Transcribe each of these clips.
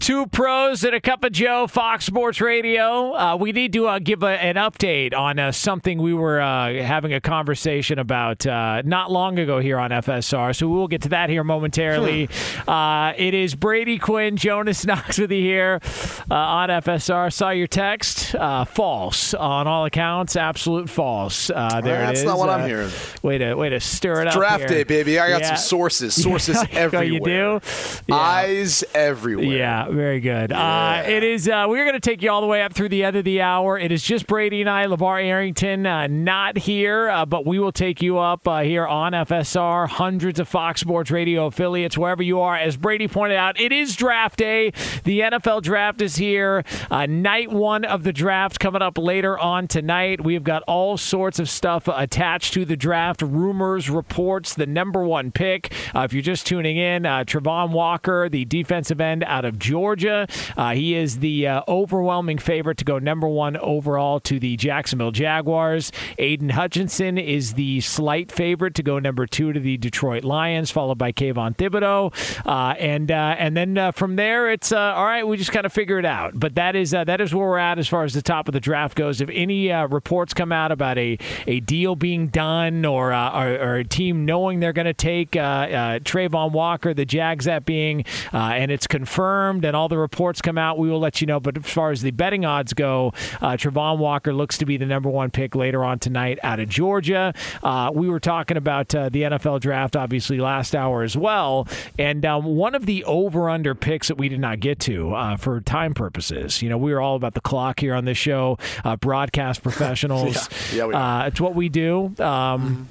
Two pros and a cup of Joe, Fox Sports Radio. Uh, we need to uh, give a, an update on uh, something we were uh, having a conversation about uh, not long ago here on FSR. So we will get to that here momentarily. Uh, it is Brady Quinn, Jonas Knox with you here on FSR. Saw your text. false on all accounts. Absolute false. there it That's is. not what I'm hearing. Way to way to stir it up. Draft here. day, baby. I got Yeah. some sources. Sources Oh, everywhere. you do? Yeah. Eyes everywhere. Yeah, very good. Uh, it is. Uh, we're going to take you all the way up through the end of the hour. It is just Brady and I, LeVar Arrington, uh, not here, uh, but we will take you up uh, here on FSR, hundreds of Fox Sports Radio affiliates, wherever you are. As Brady pointed out, it is draft day. The NFL draft is here. Uh, night one of the draft coming up later on tonight. We've got all sorts of stuff attached to the draft rumors, reports, the number one pick. Uh, if you're just tuning in, uh, Travon Walker, the defensive end out of Georgia, uh, he is the uh, overwhelming favorite to go number one overall to the Jacksonville Jaguars. Aidan Hutchinson is the slight favorite to go number two to the Detroit Lions, followed by Kayvon Thibodeaux, uh, and uh, and then uh, from there it's uh, all right. We just kind of figure it out. But that is that is where we're at as far as the top of the draft goes. If any reports come out about a a deal being done or or, or a team knowing they're going to take uh, Travon Walker, the Jags that being, and it's confirmed, and all the reports come out, we will let you know. But as far as the betting odds go, uh, Travon Walker looks to be the number one pick later on tonight out of Georgia. Uh, we were talking about uh, the NFL draft, obviously, last hour as well. And um, one of the over under picks that we did not get to uh, for time purposes, you know, we are all about the clock here on this show, uh, broadcast professionals. Yeah, we uh, it's what we do. Um,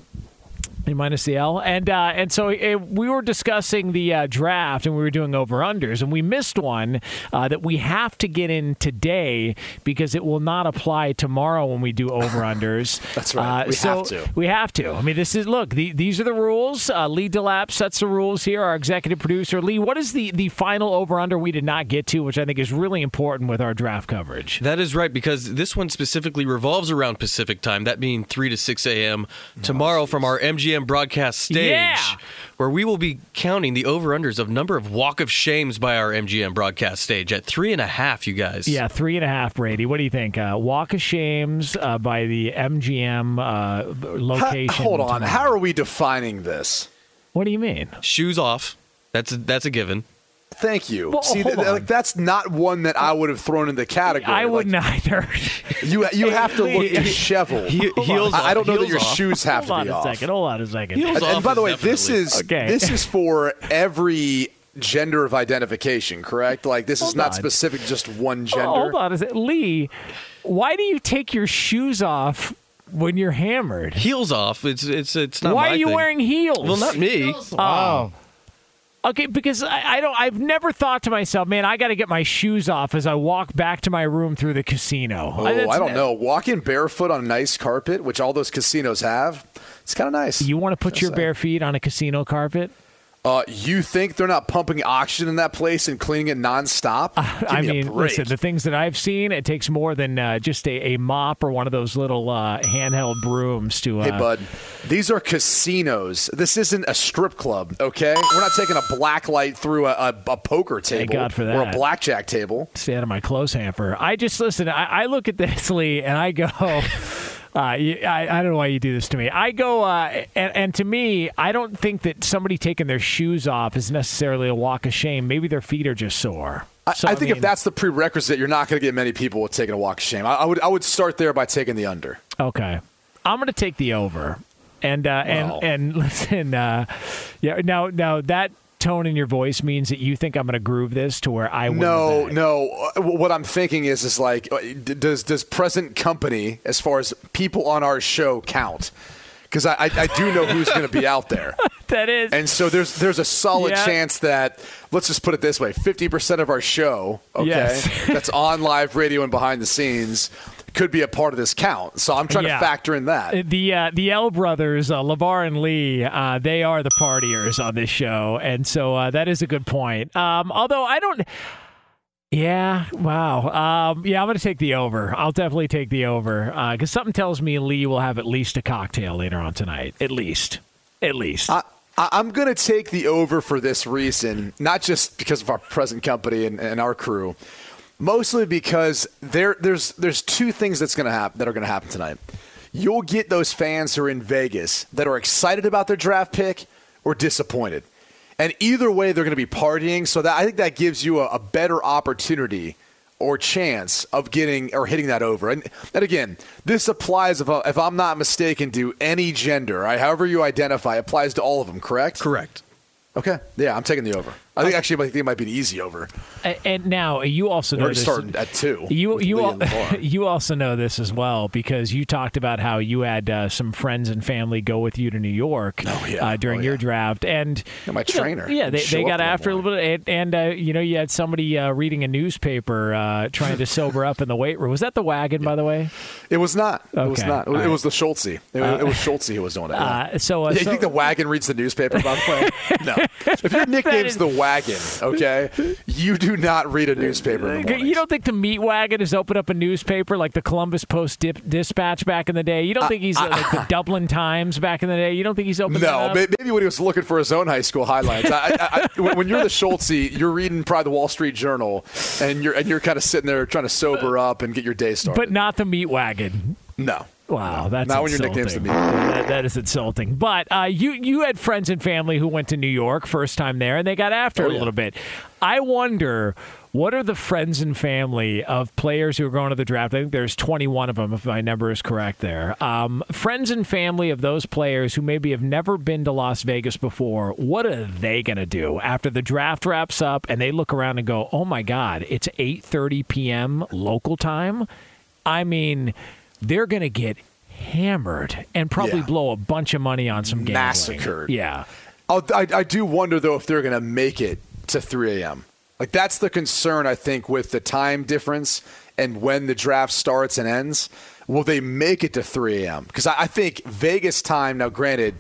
A minus the L, and uh, and so uh, we were discussing the uh, draft, and we were doing over unders, and we missed one uh, that we have to get in today because it will not apply tomorrow when we do over unders. That's right. Uh, We so have to. We have to. I mean, this is look. The, these are the rules. Uh, Lee Delap sets the rules here. Our executive producer Lee. What is the the final over under we did not get to, which I think is really important with our draft coverage. That is right, because this one specifically revolves around Pacific time, that being 3 to 6 a.m. tomorrow from our MGM broadcast stage, Yeah. where we will be counting the over unders of number of walk of shames by our MGM broadcast stage at three and a half, you guys. Yeah, three and a half, Brady. What do you think? Uh, Walk of Shames uh, by the MGM uh, Ha- location. hold on. tomorrow. How are we defining this? What do you mean? Shoes off. That's a, that's a given. Thank you. Well, See, hold th- like that's not one that I would have thrown in the category. I wouldn't either. You you have to look disheveled. He- heels I, I don't off, know that your off. shoes have Hold on to be a off. second. Hold on a second. Heels And, and by the way, this is Okay. this is for every gender of identification, correct? Like this is not on. specific just one oh, gender. hold on a second. Lee, why do you take your shoes off when you're hammered? Heels off. It's it's it's not. Why my are you thing. wearing heels? Well, not me. Oh. Okay, because I, I don't. I've never thought to myself, man, I got to get my shoes off as I walk back to my room through the casino. Oh, that's- I don't know. Walking barefoot on nice carpet, which all those casinos have, it's kind of nice. You want to put your bare feet on a casino carpet? Uh, you think they're not pumping oxygen in that place and cleaning it nonstop? I me mean, listen, the things that I've seen, it takes more than uh, just a, a mop or one of those little uh, handheld brooms to. Uh, Hey, bud, these are casinos. This isn't a strip club, okay? We're not taking a black light through a, a, a poker table Thank God for that. or a blackjack table. stay out of my clothes hamper. I just listen. I, I look at this, Lee, and I go. Uh, you, I, I don't know why you do this to me. I go, uh, and, and to me, I don't think that somebody taking their shoes off is necessarily a walk of shame. Maybe their feet are just sore. I, So, I think mean, if that's the prerequisite, you're not going to get many people with taking a walk of shame. I, I would I would start there by taking the under. okay, I'm going to take the over, and uh, Wow. and and listen, uh, yeah. Now now that tone in your voice means that you think I'm going to groove this to where I No, no. Uh, What I'm thinking is, is like, uh, does does present company as far as people on our show count? Because I, I, I do know who's going to be out there, that is and so there's there's a solid Yeah. chance that let's just put it this way: fifty percent of our show, okay, Yes. that's on live radio and behind the scenes, could be a part of this count. So I'm trying Yeah. to factor in that. the uh, the L brothers, uh, Lavar and Lee, uh, they are the partiers on this show, and so uh, that is a good point. Um, although I don't. Yeah, wow. Um, yeah, I'm going to take the over. I'll definitely take the over because something tells me Lee will have at least a cocktail later on tonight. At least, at least. I, I- I'm going to take the over for this reason, not just because of our present company and, and our crew, mostly because there there's there's two things that's to happen that are going to happen tonight. You'll get those fans who are in Vegas that are excited about their draft pick or disappointed, and either way they're going to be partying. So that I think that gives you a, a better opportunity or chance of getting or hitting that over. And, and again, this applies if, if I'm not mistaken to any gender, right? however you identify, applies to all of them. Correct? Correct. Okay. Yeah, I'm taking the over. I think actually, I think it might be an easy over. And now you also know this. starting at two. You you al- you also know this as well because you talked about how you had uh, some friends and family go with you to New York Oh, yeah. uh, during Oh, your draft, and Yeah, my you know, trainer. yeah, they, they got after a little bit, and, and uh, you know you had somebody uh, reading a newspaper uh, trying to sober up in the weight room. Was that the wagon, by the way? It was not. It was not. It, All right. was the Schultze. It, it was Schultze who was doing it. yeah. Uh, so, uh, yeah, you so- think the wagon reads the newspaper, by the way? no. If your nickname's is- the wagon, okay, you do not read a newspaper You don't think the meat wagon has opened up a newspaper like the Columbus Post Dip- Dispatch back in the day? You don't think he's uh, like the Dublin Times back in the day? You don't think he's opened No, maybe when he was looking for his own high school highlights. I, I, I, when you're the Schultze, you're reading probably the Wall Street Journal, and you're and you're kind of sitting there trying to sober up and get your day started. but not the meat wagon. no, Wow, that's not when your insulting. nickname's the meat. That, that is insulting. But uh, you you had friends and family who went to New York first time there, and they got after it a little bit. I wonder what are the friends and family of players who are going to the draft. I think there's 21 of them, if my number is correct. There, um, friends and family of those players who maybe have never been to Las Vegas before. What are they going to do after the draft wraps up and they look around and go, "Oh my God, it's 8:30 p.m. local time." I mean, they're going to get hammered and probably Yeah. blow a bunch of money on some gambling. Massacred. Yeah. I'll, I, I do wonder though if they're going to make it to 3 a.m. Like that's the concern I think with the time difference and when the draft starts and ends. Will they make it to 3 a.m.? Because I, I think Vegas time. Now, granted,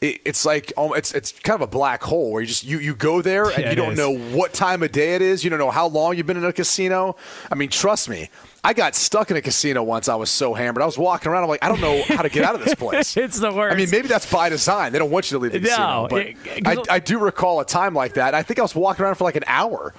it's like oh, it's it's kind of a black hole where you just you you go there and Yeah, you don't is. know what time of day it is. You don't know how long you've been in a casino. I mean, trust me. I got stuck in a casino once. I was so hammered. I was walking around. I'm like, I don't know how to get out of this place. It's the worst. I mean, maybe that's by design. They don't want you to leave the No, casino. But it- I, I do recall a time like that. I think I was walking around for like an hour.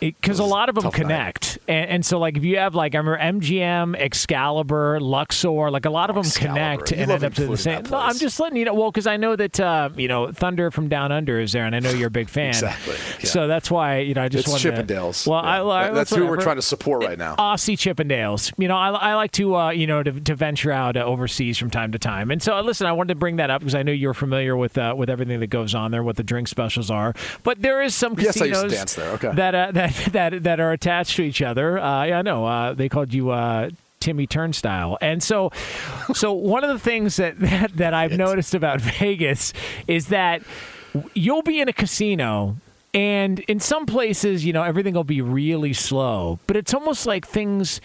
Because a lot of them connect, and, and so like if you have like I remember MGM, Excalibur, Luxor, like a lot of them Excalibur. connect You and end up to the same. that No, I'm just letting you know. Well, because I know that uh, you know Thunder from Down Under is there, and I know you're a big fan. Exactly, yeah. So that's why you know I just It's wanted to- Chippendales. Well, Yeah. I, I That- that's who we're trying to support right now. Aussie Chippendales. You know, I, I like to, uh, you know, to, to venture out uh, overseas from time to time. And so, uh, listen, I wanted to bring that up because I know you're familiar with uh, with everything that goes on there, what the drink specials are. But there is some Yes, I casinos used to dance there. Okay. that, uh, that that that are attached to each other. Uh, yeah, I know. Uh, they called you. Uh, Timmy Turnstile. And so so one of the things that that, that I've noticed about Vegas is that you'll be in a casino and in some places, you know, everything will be really slow, but it's almost like things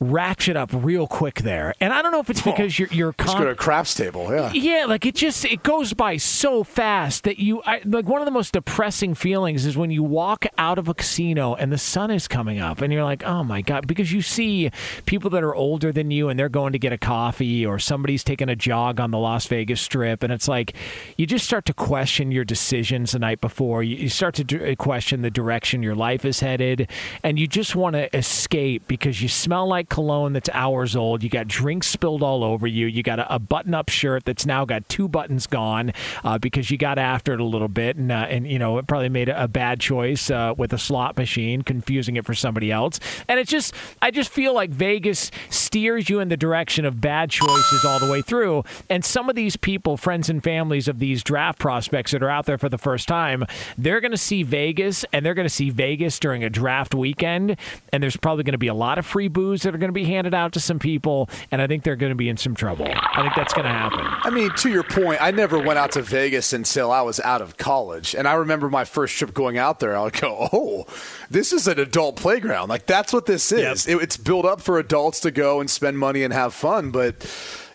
ratchet up real quick there. And I don't know if it's because you're you're go to a craps table. Yeah. yeah, like it just it goes by so fast that you I, like one of the most depressing feelings is when you walk out of a casino and the sun is coming up and you're like, "Oh my god," because you see people that are older than you and they're going to get a coffee or somebody's taking a jog on the Las Vegas strip and it's like you just start to question your decisions the night before. You, you start to d- uh, question the direction your life is headed and you just want to escape because you smell like cologne that's hours old. You got drinks spilled all over you. You got a, a button-up shirt that's now got two buttons gone uh, because you got after it a little bit, and uh, and you know it probably made a, a bad choice uh, with a slot machine, confusing it for somebody else. And it's just, I just feel like Vegas steers you in the direction of bad choices all the way through. And some of these people, friends and families of these draft prospects that are out there for the first time, they're going to see Vegas, and they're going to see Vegas during a draft weekend, and there's probably going to be a lot of free booze that are going to be handed out to some people, and I think they're going to be in some trouble. I think that's going to happen. I mean, to your point, I never went out to Vegas until I was out of college. And I remember my first trip going out there, I would go, oh, this is an adult playground. Like, that's what this is. It, it's built up for adults to go and spend money and have fun. But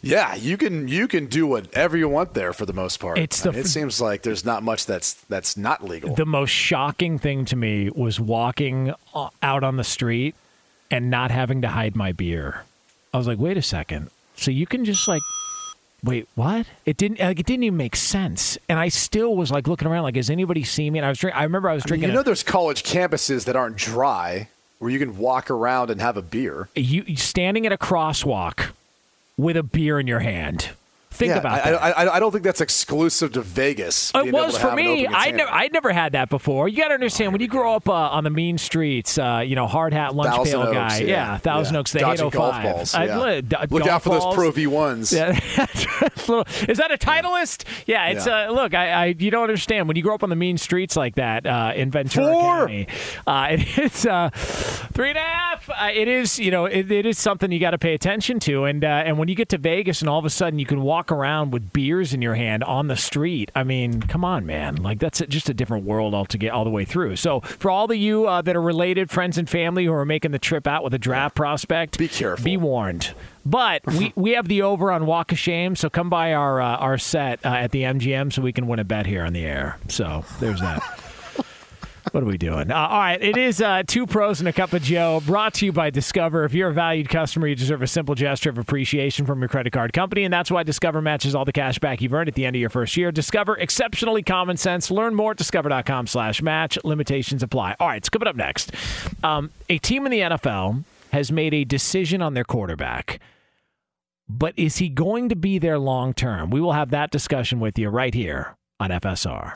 yeah, you can you can do whatever you want there for the most part. It's the I mean, it seems like there's not much that's that's not legal. The most shocking thing to me was walking uh, out on the street and not having to hide my beer. I was like, wait a second. So you can just like, wait, what? It didn't like it didn't even make sense. And I still was like looking around, like, has anybody seen me? And I was drinking. I remember I was I mean, drinking. you know, a- there's college campuses that aren't dry where you can walk around and have a beer. you standing at a crosswalk with a beer in your hand. Think yeah, about I, that. I, I, I don't think that's exclusive to Vegas. It was for me. I never, I never had that before. You got to understand when you grow up uh, on the mean streets, uh, you know, hard hat, lunch Thousand pail Oaks, guy, yeah. Thousand Yeah. Oaks, the Dodging 805. golf balls, I- yeah. look, d- Look golf out for those. Pro V1s. Yeah, is that a Titleist? Yeah, it's Yeah. Uh, look. I, I you don't understand when you grow up on the mean streets like that uh, in Ventura Four. County. Uh, it uh, three and a half. Uh, it is you know it, it is something you got to pay attention to. And uh, and when you get to Vegas and all of a sudden you can walk around with beers in your hand on the street. I mean, come on, man. Like that's just a different world all to get all the way through. So for all of you uh, that are related, friends and family who are making the trip out with a draft prospect, Be careful. Be warned. But we, we have the over on Walk of Shame, so come by our uh, our set uh, at the MGM so we can win a bet here on the air. So there's that. What are we doing? Uh, all right, it is uh, two pros and a cup of Joe, brought to you by Discover. If you're a valued customer, you deserve a simple gesture of appreciation from your credit card company, and that's why Discover matches all the cash back you've earned at the end of your first year. Discover, exceptionally common sense. Learn more at discover.com/match. Limitations apply. All right, it's coming up next. Um, a team in the NFL has made a decision on their quarterback but is he going to be there long term? We will have that discussion with you right here on FSR.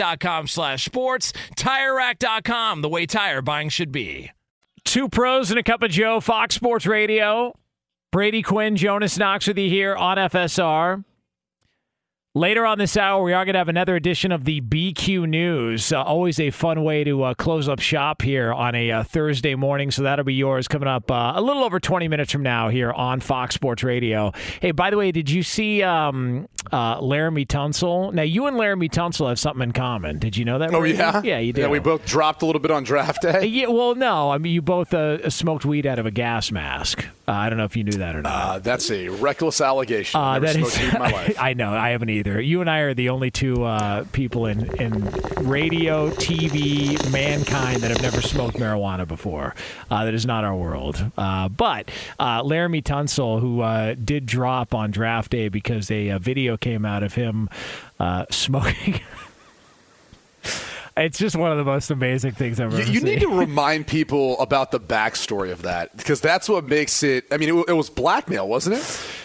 slash sports. TireRack.com, the way tire buying should be. Two pros and a cup of Joe, Fox Sports Radio. Brady Quinn, Jonas Knox with you here on FSR. Later on this hour, we are going to have another edition of the BQ News. Uh, always a fun way to uh, close up shop here on a uh, Thursday morning. So that'll be yours coming up uh, a little over 20 minutes from now here on Fox Sports Radio. Hey, by the way, did you see um, uh, Laremy Tunsil? Now, you and Laremy Tunsil have something in common. Did you know that? Oh, yeah? Yeah, you did. Yeah, we both dropped a little bit on draft day. Yeah, well, no. I mean, you both uh, smoked weed out of a gas mask. Uh, I don't know if you knew that or not. Uh, that's a reckless allegation. Uh, I've never that is, smoked weed in my life. I know. I haven't either. You and I are the only two uh, people in, in radio, TV, mankind that have never smoked marijuana before. Uh, that is not our world. Uh, but uh, Laremy Tunsil, who uh, did drop on draft day because a, uh video came out of him uh, smoking. It's just one of the most amazing things I've ever You, you seen. need to remind people about the backstory of that because that's what makes it. I mean, it, it was blackmail, wasn't it?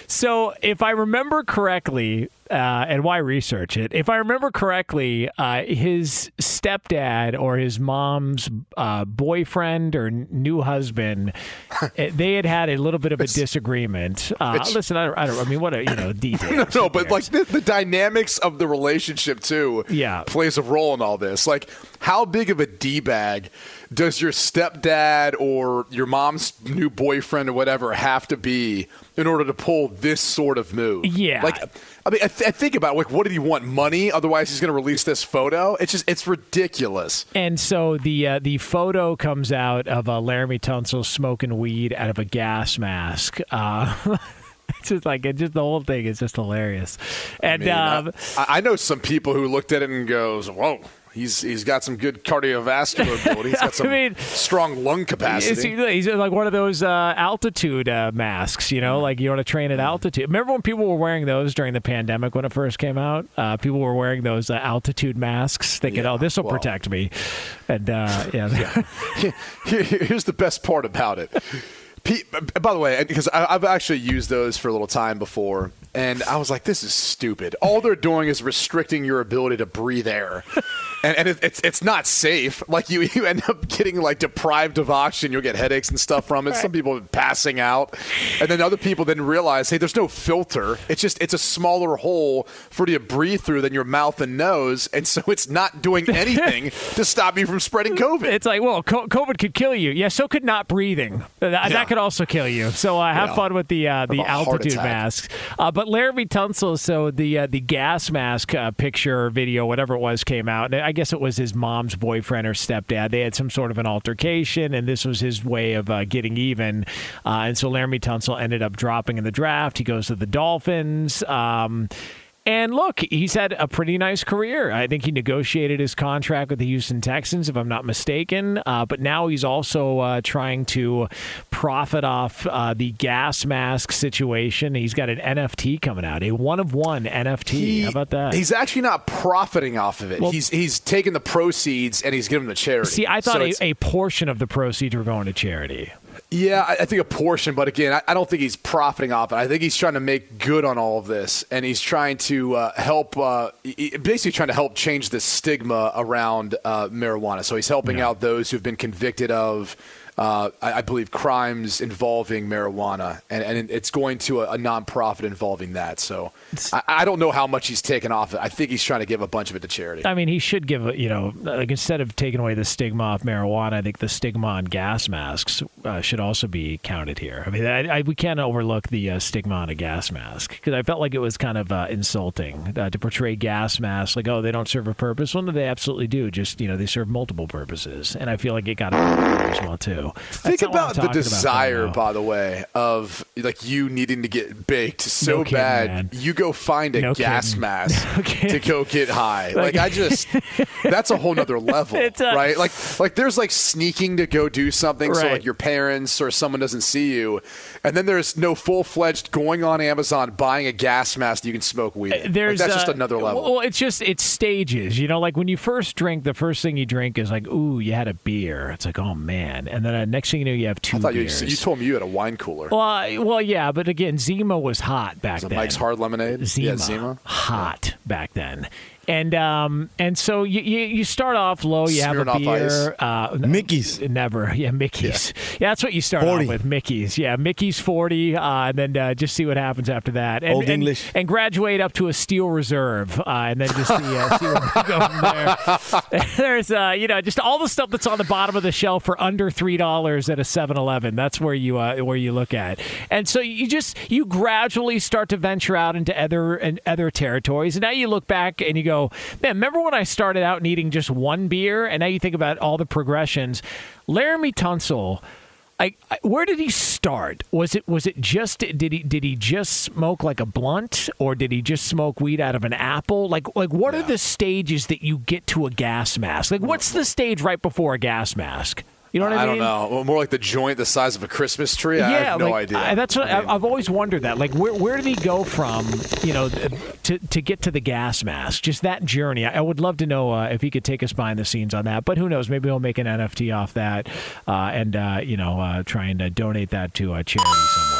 So, if I remember correctly, uh, and why research it? If I remember correctly, uh, his stepdad or his mom's uh, boyfriend or n- new husband, eh, they had had a little bit of a disagreement. Uh, listen, I, don't- I don't. I mean, what a you know details. No, no, but like the, the dynamics of the relationship too, Yeah. plays a role in all this. Like, how big of a d bag does your stepdad or your mom's new boyfriend or whatever have to be in order to pull this sort of move? Yeah. like. I mean, I, th- I think about it, like, what did he want? Money? Otherwise, he's going to release this photo. It's just, it's ridiculous. And so the uh, the photo comes out of uh, Laremy Tunsil smoking weed out of a gas mask. Uh, it's just like it just the whole thing is just hilarious. And I, mean, um, I, I know some people who looked at it and goes, "Whoa, he's he's got some good cardiovascular ability. He's got some mean, strong lung capacity." he's like one of those uh, altitude uh, masks, you know, like you want to train at altitude. Remember when people were wearing those during the pandemic when it first came out? Uh, people were wearing those uh, altitude masks, thinking, Yeah, "Oh, this will well. protect me." And uh, yeah, Here- Here's the best part about it. By the way, because I- I've actually used those for a little time before, and I was like, "This is stupid." All they're doing is restricting your ability to breathe air, and, and it, it's it's not safe. Like you, you end up getting like deprived of oxygen. You'll get headaches and stuff from it. Some people are passing out, and then other people then realize, "Hey, there's no filter. It's just it's a smaller hole for you to breathe through than your mouth and nose, and so it's not doing anything to stop you from spreading COVID." it's like, well, COVID could kill you. Yeah, so could not breathing. That, Yeah. that could also kill you. So uh, have Yeah. fun with the uh, the altitude masks. Uh, but Laremy Tunsil, so the uh, the gas mask uh, picture, or video, whatever it was, came out. And I guess it was his mom's boyfriend or stepdad. They had some sort of an altercation, and this was his way of uh, getting even. Uh, and so Laremy Tunsil ended up dropping in the draft. He goes to the Dolphins. Um, and look, he's had a pretty nice career. I think he negotiated his contract with the Houston Texans, if I'm not mistaken. Uh, but now he's also uh, trying to profit off uh, the gas mask situation. He's got an NFT coming out, a one of one NFT. How about that? He's actually not profiting off of it. Well- he's he's taking the proceeds and he's giving them to charity. See, I thought So a, a portion of the proceeds were going to charity. Yeah, I, I think a portion, but again, I, I don't think he's profiting off it. I think he's trying to make good on all of this, and he's trying to uh, help, uh, basically trying to help change the stigma around uh, marijuana. So he's helping out those who've been convicted of. Uh, I, I believe crimes involving marijuana, and, and it's going to a, a nonprofit involving that. So I, I don't know how much he's taken off it. I think he's trying to give a bunch of it to charity. I mean, he should give a, you know, like instead of taking away the stigma off marijuana, I think the stigma on gas masks uh, should also be counted here. I mean, I, I, we can't overlook the uh, stigma on a gas mask because I felt like it was kind of uh, insulting uh, to portray gas masks like, oh, they don't serve a purpose. Well, no, they absolutely do. Just you know, they serve multiple purposes, and I feel like it got as well too. Think That's not what I'm about the desire, though. by the way, of like you needing to get baked so No kidding, bad. man. You go find a No gas kidding. mask kidding. to go get high. Like, I just, that's a whole nother level, a- right? Like, like there's like sneaking to go do something, so like your parents or someone doesn't see you, and then there's no full fledged going on Amazon buying a gas mask that you can smoke weed. in. Like, There's that's just uh, another level. Well, it's just it's stages. You know, like when you first drink, the first thing you drink is like, ooh, you had a beer. It's like, oh man, and then uh, next thing you know, you have two I thought you, beers. you told me you had a wine cooler. well, I- well, yeah, but again, Zima was hot back then. Mike's Hard Lemonade? Zima, Yeah, Zima. hot back then. And um and so you you, you start off low. You have a Smirnoff beer. Uh, Mickey's. Never, yeah, Mickey's. Yeah, that's what you start 40. off with, Mickey's. Yeah, Mickey's forty, uh, and then uh, just see what happens after that. And, Old and, English. and graduate up to a steel reserve, uh, and then just see, uh, see where we go from there. There's uh, you know just all the stuff that's on the bottom of the shelf for under three dollars at a 7-Eleven. That's where you uh, where you look at, and so you just you gradually start to venture out into other and other territories. And now you look back and you go, man, remember when I started out needing just one beer, and now you think about all the progressions. Laremy Tunsil I, I, where did he start? Was it was it just did he did he just smoke like a blunt or did he just smoke weed out of an apple? Like like what are the stages that you get to a gas mask? Like what's the stage right before a gas mask? You know what I, I mean? don't know. Well, More like the joint the size of a Christmas tree. I yeah, have no like, idea. I, that's what, I mean, I've always wondered. That like, where where did he go from? You know, to to get to the gas mask. Just that journey. I, I would love to know uh, if he could take us behind the scenes on that. But who knows? Maybe he'll make an NFT off that, uh, and uh, you know, uh, try and uh, donate that to a charity somewhere.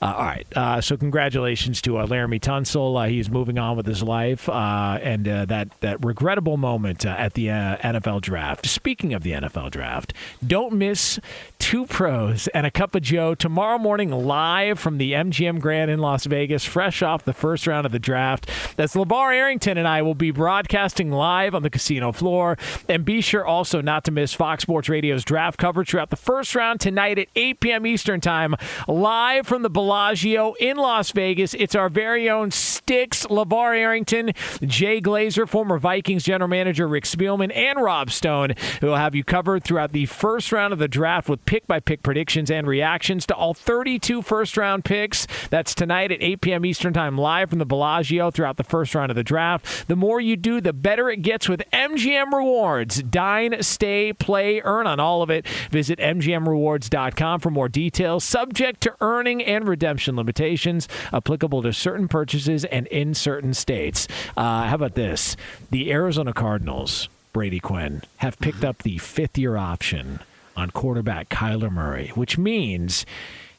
Uh, all right. Uh, so congratulations to uh, Laremy Tunsil. Uh, he's moving on with his life, uh, and uh, that that regrettable moment at the NFL draft. Speaking of the NFL draft, don't miss two pros and a cup of Joe tomorrow morning live from the MGM Grand in Las Vegas, fresh off the first round of the draft. That's LeVar Arrington and I will be broadcasting live on the casino floor. And be sure also not to miss Fox Sports Radio's draft coverage throughout the first round tonight at 8 p.m. Eastern Time, live from the Bellagio in Las Vegas. It's our very own Sticks, LeVar Arrington, Jay Glazer, former Vikings general manager Rick Spielman, and Rob Stone, who will have you covered throughout the first round of the draft with pick by pick predictions and reactions to all 32 first round picks. That's tonight at 8 p.m. Eastern Time, live from the Bellagio throughout the first round of the draft. The more you do, the better it gets with MGM Rewards. Dine, stay, play, earn on all of it. Visit MGMRewards.com for more details, subject to earning and redemption limitations, applicable to certain purchases and in certain states. Uh, how about this? The Arizona Cardinals, Brady Quinn, have picked up the fifth year option on quarterback Kyler Murray, which means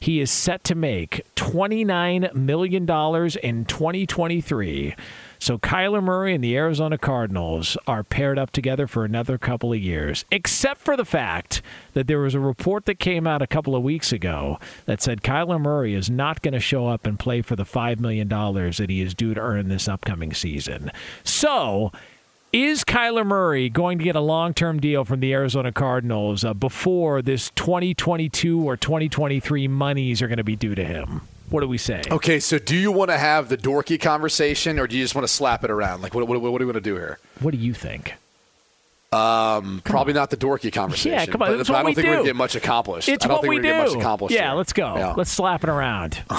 he is set to make $29 million in 2023. So Kyler Murray and the Arizona Cardinals are paired up together for another couple of years, except for the fact that there was a report that came out a couple of weeks ago that said Kyler Murray is not going to show up and play for the $5 million that he is due to earn this upcoming season. So is Kyler Murray going to get a long term deal from the Arizona Cardinals uh, before this 2022 or 2023 monies are going to be due to him? What do we say? Okay, so do you want to have the dorky conversation, or do you just want to slap it around? Like, what, what, what do you want to do here? What do you think? Um, probably not the dorky conversation. Yeah, come on. But, but I don't we think we're do. gonna get much accomplished. It's I don't what think we are do. get much accomplished. yeah, here. let's go. Yeah. Let's slap it around.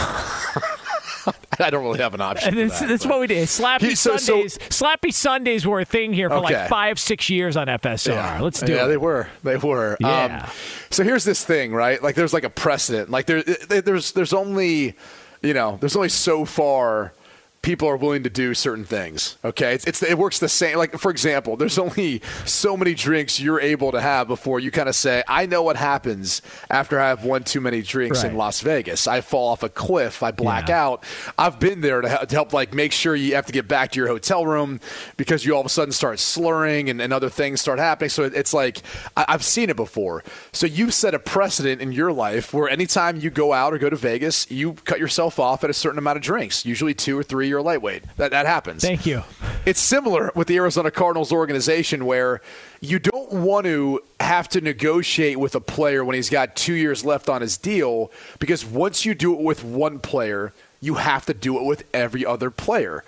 I don't really have an option. That's, that, that's what we did. Slappy He- so- so- Sundays. Slappy Sundays were a thing here for Okay. like five, six years on FSR. Let's do yeah, it. Yeah, they were. They were. Yeah. Um, so here's this thing, right? Like, there's like a precedent. Like, there, there's, there's only, you know, there's only so far people are willing to do certain things. Okay, it's, it's it works the same. Like, for example, there's only so many drinks you're able to have before you kind of say, I know what happens after I have one too many drinks in Las Vegas. I fall off a cliff. I black Yeah. out. I've been there to help, to help, like, make sure you have to get back to your hotel room because you all of a sudden start slurring and, and other things start happening. So it, it's like, I, I've seen it before. So you've set a precedent in your life where anytime you go out or go to Vegas, you cut yourself off at a certain amount of drinks, usually two or three, you're a lightweight. That, that happens. Thank you. It's similar with the Arizona Cardinals organization where you don't want to have to negotiate with a player when he's got two years left on his deal because once you do it with one player, you have to do it with every other player.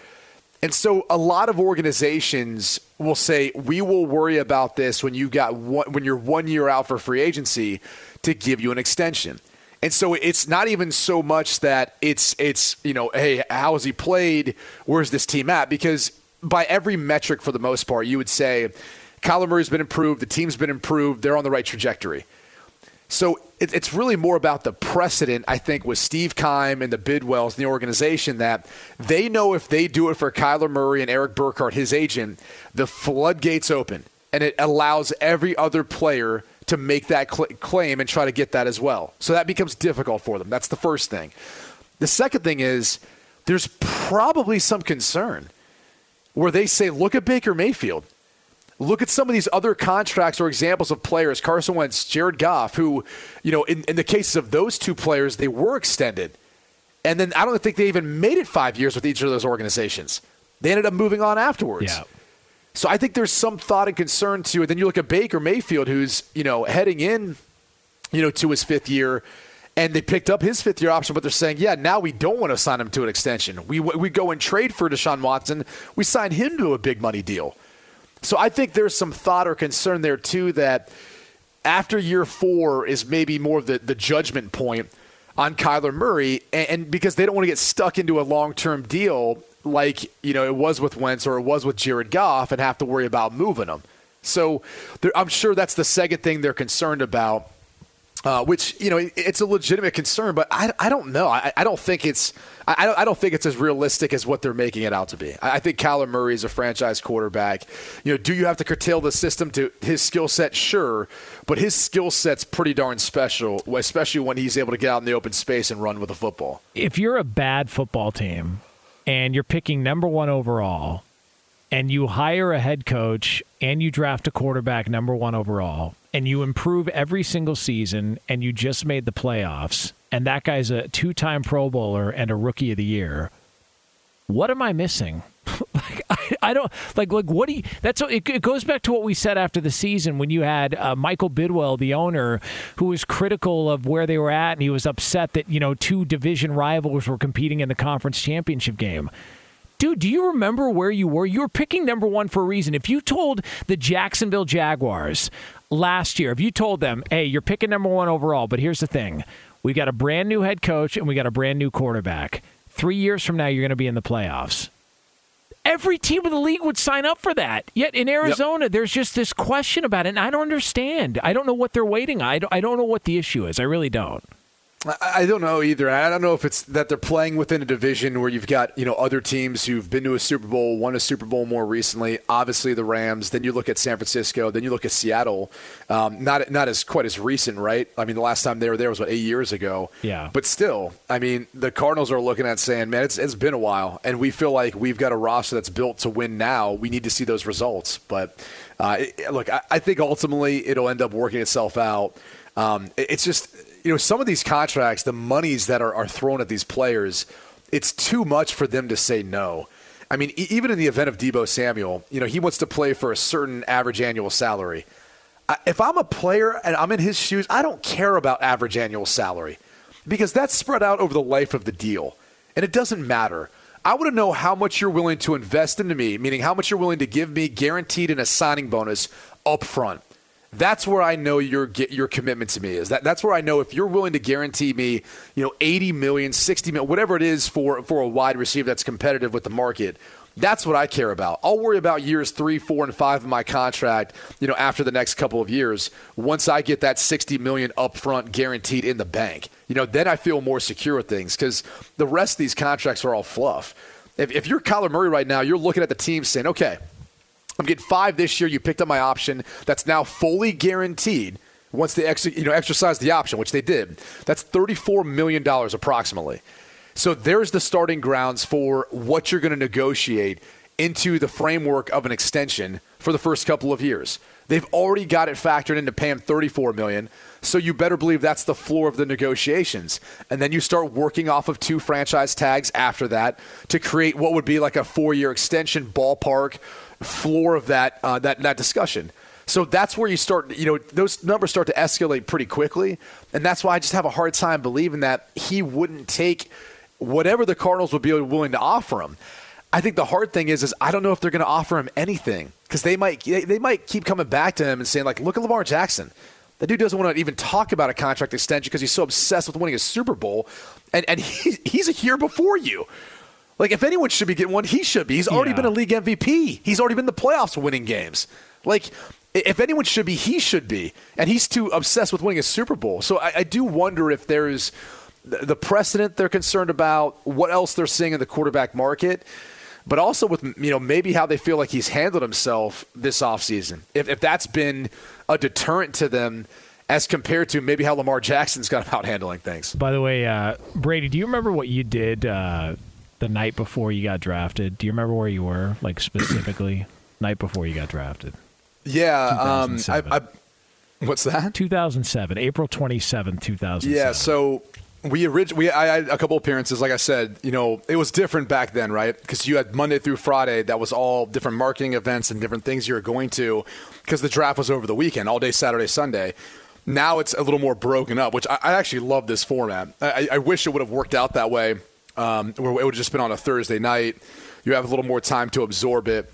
And so a lot of organizations will say, "We will worry about this when you got one, when you're one year out for free agency to give you an extension." And so it's not even so much that it's it's you know, hey, how has he played? Where's this team at? Because by every metric, for the most part, you would say Kyler Murray's been improved, the team's been improved, they're on the right trajectory. So it, it's really more about the precedent, I think, with Steve Keim and the Bidwills and the organization that they know if they do it for Kyler Murray and Erik Burkhardt, his agent, the floodgates open, and it allows every other player to make that cl- claim and try to get that as well. So that becomes difficult for them. That's the first thing. The second thing is there's probably some concern where they say, look at Baker Mayfield. Look at some of these other contracts or examples of players, Carson Wentz, Jared Goff, who, you know, in, in the cases of those two players, they were extended. And then I don't think they even made it five years with each of those organizations. They ended up moving on afterwards. Yeah. So I think there's some thought and concern to it. Then you look at Baker Mayfield, who's, you know, heading in, you know, to his fifth year, and they picked up his fifth year option, but they're saying, yeah, now we don't want to sign him to an extension. We, we go and trade for Deshaun Watson. We sign him to a big money deal. So I think there's some thought or concern there too that after year four is maybe more of the, the judgment point on Kyler Murray, and, and because they don't want to get stuck into a long term deal like you know it was with Wentz or it was with Jared Goff, and have to worry about moving them. So I'm sure that's the second thing they're concerned about. Uh, which you know it- it's a legitimate concern, but I, I don't know. I, I don't think it's I, don't, I don't think it's as realistic as what they're making it out to be. I, I think Kyler Murray is a franchise quarterback. You know, do you have to curtail the system to his skill set? Sure, but his skill set's pretty darn special, especially when he's able to get out in the open space and run with the football. if you're a bad football team and you're picking number one overall and you hire a head coach and you draft a quarterback number one overall and you improve every single season and you just made the playoffs and that guy's a two-time pro bowler and a rookie of the year what am i missing I, don't like like what do you that's it, it goes back to what we said after the season when you had uh, Michael Bidwill the owner who was critical of where they were at and he was upset that you know two division rivals were competing in the conference championship game Dude, do you remember where you were? You were picking number one for a reason. If you told the Jacksonville Jaguars last year, if you told them, hey, you're picking number one overall, but here's the thing we got a brand new head coach and we got a brand new quarterback. Three years from now, you're going to be in the playoffs. Every team in the league would sign up for that. Yet in Arizona, there's just this question about it, and I don't understand. I don't know what they're waiting. on. I don't, I don't know what the issue is. I really don't. I don't know either. I don't know if it's that they're playing within a division where you've got you know other teams who've been to a Super Bowl, won a Super Bowl more recently. Obviously, the Rams. Then you look at San Francisco. Then you look at Seattle. Um, not not as quite as recent, right? I mean, the last time they were there was what eight years ago. Yeah. But still, I mean, the Cardinals are looking at saying, man, it's it's been a while, and we feel like we've got a roster that's built to win now. We need to see those results. But uh, it, look, I, I think ultimately it'll end up working itself out. Um, it- it's just you know some of these contracts, the monies that are, are thrown at these players, it's too much for them to say no. I mean, e- even in the event of Deebo Samuel, you know, he wants to play for a certain average annual salary. I- If I'm a player and I'm in his shoes, I don't care about average annual salary because that's spread out over the life of the deal. And it doesn't matter. I want to know how much you're willing to invest into me, meaning how much you're willing to give me guaranteed in a signing bonus up front. That's where I know your your commitment to me is. That that's where I know if you're willing to guarantee me, you know, 80 million, 60 million, whatever it is for for a wide receiver that's competitive with the market. That's what I care about. I'll worry about years three, four, and five of my contract, you know, after the next couple of years. Once I get that 60 million upfront guaranteed in the bank, you know, then I feel more secure with things because the rest of these contracts are all fluff. If, if you're Kyler Murray right now, you're looking at the team saying, okay, I'm getting five this year. You picked up my option. That's now fully guaranteed. Once they ex- you know exercise the option, which they did, that's 34 million dollars approximately. So there's the starting grounds for what you're going to negotiate into the framework of an extension for the first couple of years. They've already got it factored into paying 34 million, so you better believe that's the floor of the negotiations. And then you start working off of two franchise tags after that to create what would be like a four-year extension ballpark floor of that uh, that that discussion. So that's where you start, you know, those numbers start to escalate pretty quickly. And that's why I just have a hard time believing that he wouldn't take whatever the Cardinals would be willing to offer him. I think the hard thing is, is I don't know if they're going to offer him anything because they might they, they might keep coming back to him and saying like, look at Lamar Jackson. That dude doesn't want to even talk about a contract extension because he's so obsessed with winning a Super Bowl, and and he, he's a year before you. Like if anyone should be getting one, he should be. He's already Yeah. been a league MVP. He's already been the playoffs winning games. Like if anyone should be, he should be. And he's too obsessed with winning a Super Bowl. So I, I do wonder if there's the precedent they're concerned about, what else they're seeing in the quarterback market, but also with you know maybe how they feel like he's handled himself this offseason. If if that's been a deterrent to them as compared to maybe how Lamar Jackson's gone about handling things. By the way, uh, Brady, do you remember what you did uh, the night before you got drafted? Do you remember where you were, like specifically, night before you got drafted? Yeah, um, I, I, what's that? 2007, April 27, 2007. Yeah, so we orig- we I had a couple appearances. Like I said, you know, it was different back then, right? Because you had Monday through Friday. That was all different marketing events and different things you were going to. Because the draft was over the weekend, all day Saturday, Sunday. Now it's a little more broken up, which I, I actually love this format. I, I wish it would have worked out that way, um, where it would have just been on a Thursday night. You have a little more time to absorb it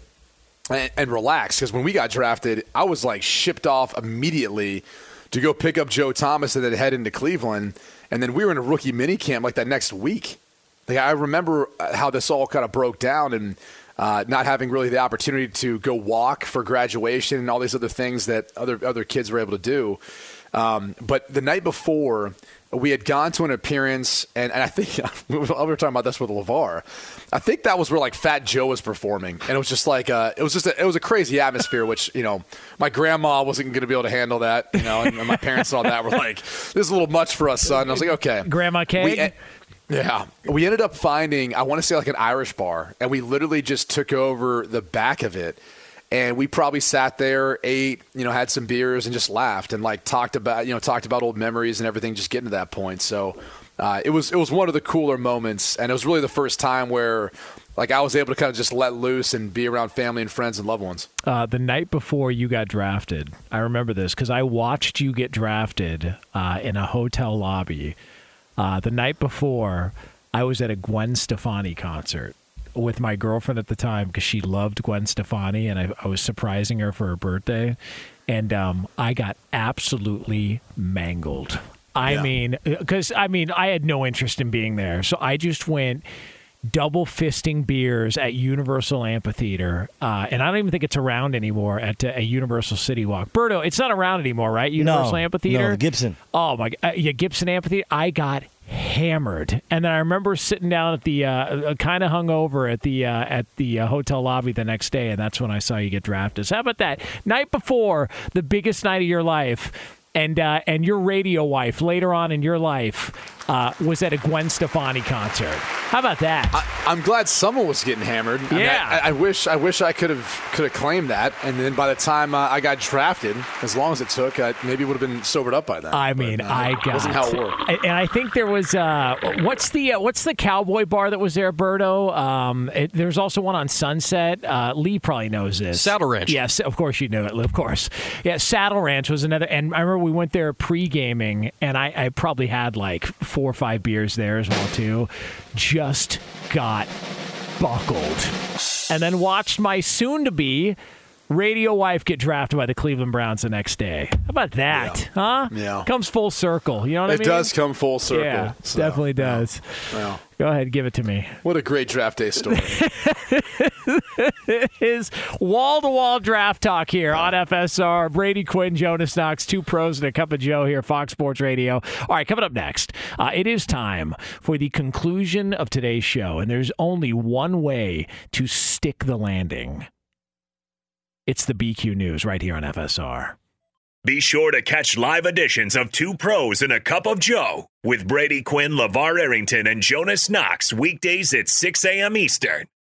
and, and relax. Because when we got drafted, I was like shipped off immediately to go pick up Joe Thomas and then head into Cleveland. And then we were in a rookie mini camp like that next week. Like I remember uh, how this all kind of broke down and uh, not having really the opportunity to go walk for graduation and all these other things that other other kids were able to do. Um, but the night before, we had gone to an appearance, and, and I think we were talking about this with LaVar. I think that was where like Fat Joe was performing, and it was just like uh, it was just a, it was a crazy atmosphere. Which you know, my grandma wasn't going to be able to handle that. You know, and, and my parents saw that were like, "This is a little much for us, son." And I was like, "Okay." Grandma Keg? Yeah, we ended up finding I want to say like an Irish bar, and we literally just took over the back of it, and we probably sat there, ate, you know, had some beers, and just laughed and like talked about you know talked about old memories and everything, just getting to that point. So uh, it was it was one of the cooler moments, and it was really the first time where like I was able to kind of just let loose and be around family and friends and loved ones. Uh, the night before you got drafted, I remember this because I watched you get drafted uh, in a hotel lobby. Uh, the night before, I was at a Gwen Stefani concert with my girlfriend at the time because she loved Gwen Stefani, and I, I, was surprising her for her birthday, and um, I got absolutely mangled. I yeah. mean, because I mean, I had no interest in being there, so I just went double fisting beers at Universal Amphitheater, uh, and I don't even think it's around anymore at uh, a Universal City Walk. Berto, it's not around anymore, right? Universal no, Amphitheater, no, Gibson. Oh my, uh, yeah, Gibson Amphitheater. I got hammered, and then I remember sitting down at the uh, uh kind of hungover at the uh, at the uh, hotel lobby the next day, and that's when I saw you get drafted. So how about that? Night before the biggest night of your life, and uh, and your radio wife later on in your life uh, was at a Gwen Stefani concert. How about that? I, am glad someone was getting hammered. I yeah, mean, I, I, wish I wish I could have could have claimed that. And then by the time uh, I got drafted, as long as it took, I maybe would have been sobered up by then. I mean, but, uh, I got wasn't how it worked. And I think there was uh, what's the uh, what's the cowboy bar that was there, Berto? Um, it, there's also one on Sunset. Uh, Lee probably knows this. Saddle Ranch. Yes, of course you knew it. Of course, yeah. Saddle Ranch was another. And I remember we went there pre gaming, and I, I probably had like four or five beers there as well too. Just got buckled, and then watched my soon-to-be radio wife get drafted by the Cleveland Browns the next day. How about that? Yeah. Huh? Yeah. Comes full circle. You know what it I mean? It does come full circle. Yeah, so, definitely does. Yeah. Go ahead, give it to me. What a great draft day story. is wall to wall draft talk here on FSR. Brady Quinn, Jonas Knox, two pros and a cup of Joe here, Fox Sports Radio. All right, coming up next, uh, it is time for the conclusion of today's show, and there's only one way to stick the landing. It's the BQ News right here on FSR. Be sure to catch live editions of Two Pros and a Cup of Joe with Brady Quinn, LaVar Arrington, and Jonas Knox weekdays at 6 a.m. Eastern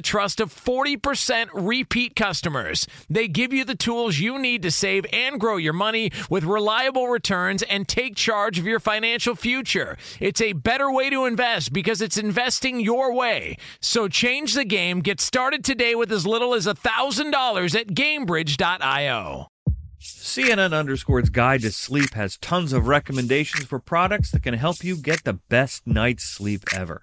trust of 40% repeat customers. They give you the tools you need to save and grow your money with reliable returns and take charge of your financial future. It's a better way to invest because it's investing your way. So change the game. Get started today with as little as $1,000 at gamebridge.io. CNN Underscore's Guide to Sleep has tons of recommendations for products that can help you get the best night's sleep ever.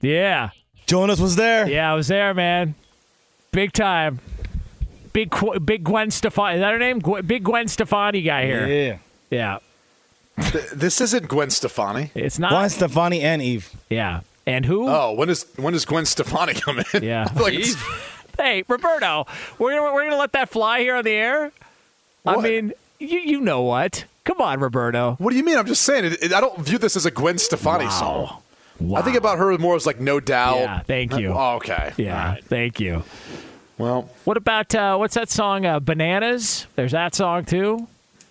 Yeah. Jonas was there. Yeah, I was there, man. Big time. Big Qu- Big Gwen Stefani. Is that her name? Gw- Big Gwen Stefani guy here. Yeah. Yeah. Th- this isn't Gwen Stefani. It's not. Gwen Stefani and Eve. Yeah. And who? Oh, when does when does Gwen Stefani come in? Yeah. Like it's- Hey, Roberto, we're gonna we're gonna let that fly here on the air. What? I mean, you you know what? Come on, Roberto. what do you mean? I'm just saying. It, it- I don't view this as a Gwen Stefani song. Wow. I think about her more as like No Doubt. Yeah, thank you. Oh, okay. Yeah. Right. Thank you. Well, What about uh, what's that song? Uh, Bananas. There's that song too.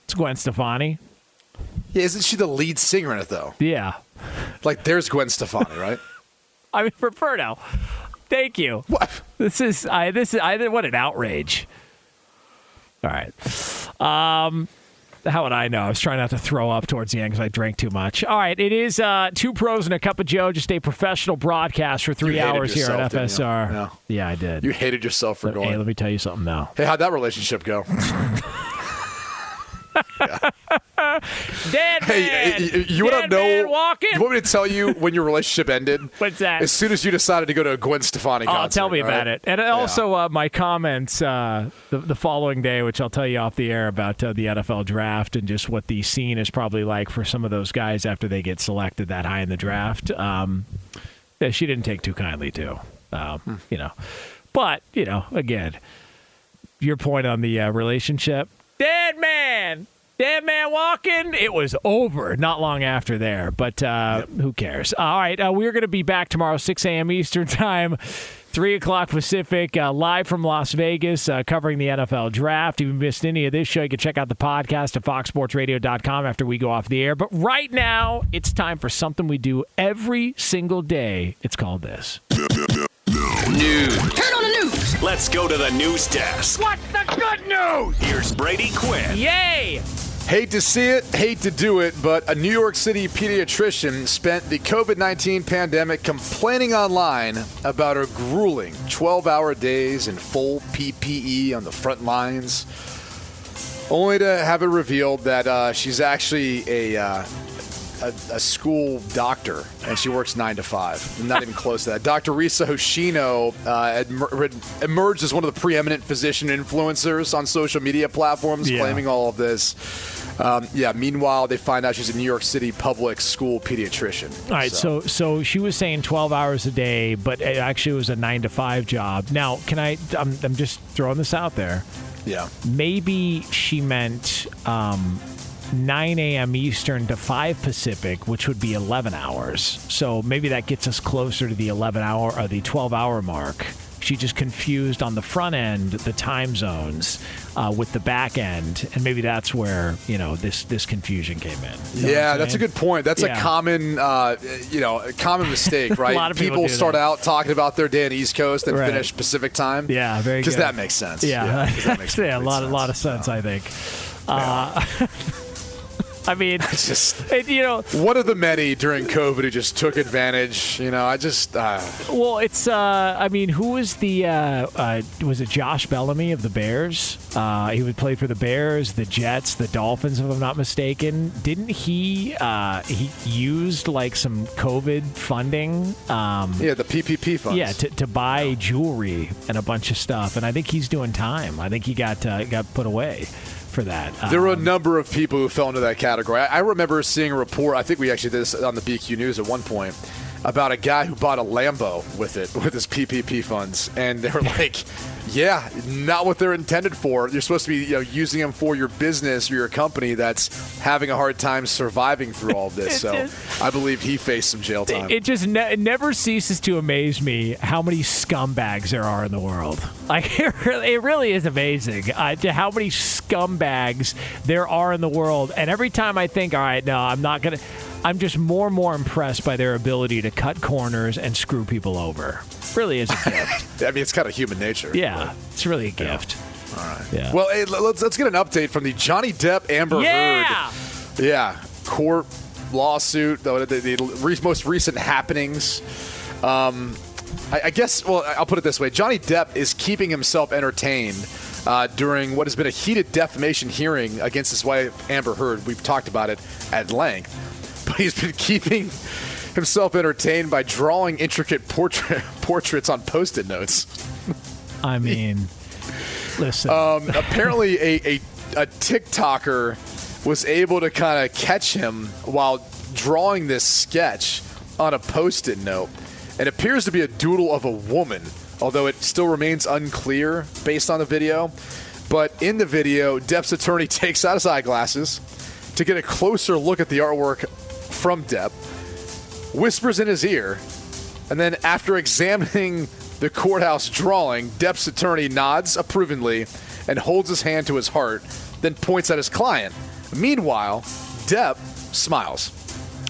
It's Gwen Stefani. yeah, isn't she the lead singer in it though? Yeah. Like, there's Gwen Stefani, right? I mean, Roberto. Thank you. what? This is I. This is I. What an outrage. All right. Um, how would I know? I was trying not to throw up towards the end because I drank too much. All right, it is uh, two pros and a cup of Joe. Just a professional broadcast for three hours here at yourself, didn't you? FSR. Yeah. Yeah, I did. You hated yourself for hey, going. let me tell you something now. Hey, how'd that relationship go? Dead Hey, man. y- y- you want to know? walking. You want me to tell you when your relationship ended? What's that? As soon as you decided to go to a Gwen Stefani concert. Oh, tell me all about it. And also uh, my comments uh, the, the following day, which I'll tell you off the air about uh, the NFL draft and just what the scene is probably like for some of those guys after they get selected that high in the draft. Um, yeah, she didn't take too kindly to, um, Hmm. you know. But, you know, again, your point on the uh, relationship. Dead man. Dead man walking. It was over not long after there, but uh, who cares? All right, uh, we're going to be back tomorrow, 6 a.m. Eastern Time, 3 o'clock Pacific, uh, live from Las Vegas, uh, covering the NFL Draft. If you missed any of this show, you can check out the podcast at foxsportsradio.com after we go off the air. But right now, it's time for something we do every single day. It's called this. News. Turn on the news. Let's go to the news desk. What's the good news? Here's Brady Quinn. Yay! Hate to see it, hate to do it, but a New York City pediatrician spent the COVID 19 pandemic complaining online about her grueling 12 hour days in full PPE on the front lines, only to have it revealed that uh, she's actually a uh, a, a school doctor, and she works nine to five. Not even close to that. Dr. Risa Hoshino uh, emerged as one of the preeminent physician influencers on social media platforms, Yeah. claiming all of this. Um, yeah. Meanwhile, they find out she's a New York City public school pediatrician. All right, so. so she was saying 12 hours a day, but it actually was a 9 to 5 job. Now, can I I'm, I'm just throwing this out there. yeah. Maybe she meant um, 9 a.m. Eastern to 5 Pacific, which would be 11 hours. So maybe that gets us closer to the 11 hour or the 12 hour mark. She just confused on the front end the time zones uh, with the back end, and maybe that's where you know this this confusion came in. You know Yeah, that's a good point. That's Yeah. a common, uh, you know, a common mistake, right? A lot of people do start that. out talking about their day on East Coast and Right. finish Pacific time. Yeah, very Because that makes sense. Yeah, 'cause that makes yeah, a lot, a lot of sense, I think. Uh, I mean, It's just it, you know, one of the many during COVID who just took advantage. You know, I just uh, well, it's. Uh, I mean, who was the? Uh, uh, was it Josh Bellamy of the Bears? Uh, he would play for the Bears, the Jets, the Dolphins, if I'm not mistaken. Didn't he? Uh, he used like some COVID funding. Um, yeah, the PPP funds. Yeah, to, to buy jewelry and a bunch of stuff, and I think he's doing time. I think he got uh, got put away for that. There were a Um, number of people who fell into that category. I, I remember seeing a report. I think we actually did this on the BQ News at one point about a guy who bought a Lambo with it with his PPP funds, and they were like, "Yeah, not what they're intended for. You're supposed to be you know, using them for your business or your company that's having a hard time surviving through all of this." so I believe he faced some jail time. It just ne- it never ceases to amaze me how many scumbags there are in the world. Like it really, it really is amazing uh, to how many scumbags there are in the world. And every time I think, all right, no, I'm not gonna. I'm just more and more impressed by their ability to cut corners and screw people over. Really is a gift. I mean, it's kind of human nature. yeah, it's really a gift. All right. Yeah. Well, hey, let's let's get an update from the Johnny Depp Amber Yeah. Heard. Yeah. Court lawsuit. The, the, the re- most recent happenings. Um, I, I guess. Well, I'll put it this way: Johnny Depp is keeping himself entertained. Uh, during what has been a heated defamation hearing against his wife Amber Heard, we've talked about it at length, but he's been keeping himself entertained by drawing intricate portrait portraits on post-it notes. I mean, listen. Um, apparently, a, a, a TikToker was able to kind of catch him while drawing this sketch on a post it note. It appears to be a doodle of a woman, although it still remains unclear based on the video. But in the video, Depp's attorney takes out his eyeglasses to get a closer look at the artwork from Depp, whispers in his ear, and then after examining the courthouse drawing, Depp's attorney nods approvingly and holds his hand to his heart, then points at his client. Meanwhile, Depp smiles,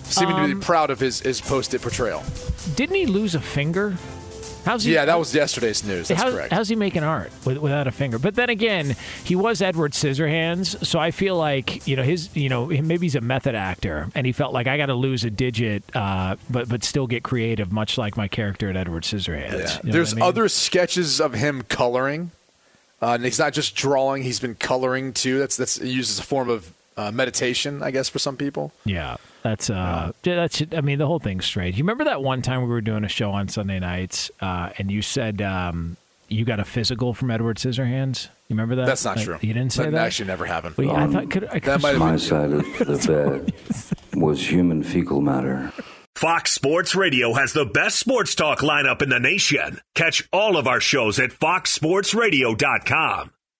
seeming to Um, be proud of his, his post-it portrayal. Didn't he lose a finger? How's he? Yeah, that was yesterday's news. That's How- correct. How's he making art with, without a finger? But then again, he was Edward Scissorhands, so I feel like you know his, you know, maybe he's a method actor, and he felt like I got to lose a digit, uh, but but still get creative, much like my character at Edward Scissorhands. Yeah. You know There's I mean? other sketches of him coloring, uh, and he's not just drawing; he's been coloring too. That's that's used as a form of uh, meditation, I guess, for some people. Yeah, that's uh, yeah, that's. I mean, the whole thing's strange. You remember that one time we were doing a show on Sunday nights, uh, and you said um, you got a physical from Edward Scissorhands. You remember that? That's not Like, true. You didn't say that, that. actually never happened. Well, I thought could, I could that might have My been side of the bed was human fecal matter. Fox Sports Radio has the best sports talk lineup in the nation. Catch all of our shows at foxsportsradio.com.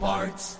Parts.